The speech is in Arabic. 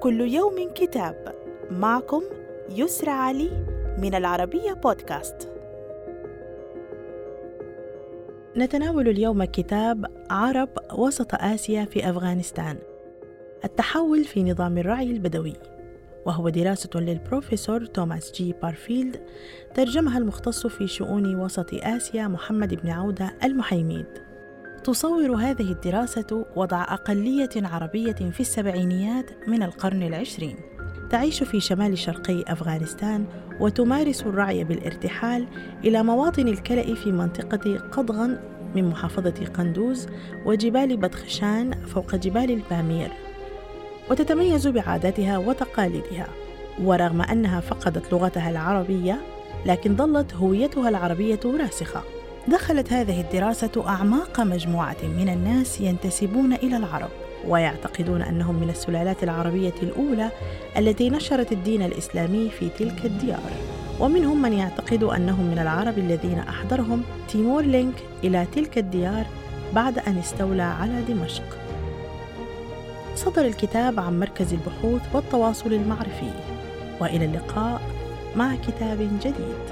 كل يوم كتاب. معكم يسرى علي من العربية بودكاست. نتناول اليوم كتاب عرب وسط آسيا في أفغانستان. التحول في نظام الرعي البدوي. وهو دراسة للبروفيسور توماس جي بارفيلد ترجمها المختص في شؤون وسط آسيا محمد بن عودة المحيميد. تصور هذه الدراسة وضع أقلية عربية في السبعينيات من القرن العشرين. تعيش في شمال شرقي أفغانستان وتمارس الرعي بالارتحال إلى مواطن الكلأ في منطقة قضغن من محافظة قندوز وجبال بدخشان فوق جبال البامير. وتتميز بعاداتها وتقاليدها. ورغم أنها فقدت لغتها العربية لكن ظلت هويتها العربية راسخة. دخلت هذه الدراسة أعماق مجموعة من الناس ينتسبون إلى العرب ويعتقدون أنهم من السلالات العربية الأولى التي نشرت الدين الإسلامي في تلك الديار. ومنهم من يعتقد أنهم من العرب الذين أحضرهم تيمور لينك إلى تلك الديار بعد أن استولى على دمشق. صدر الكتاب عن مركز البحوث والتواصل المعرفي وإلى اللقاء مع كتاب جديد.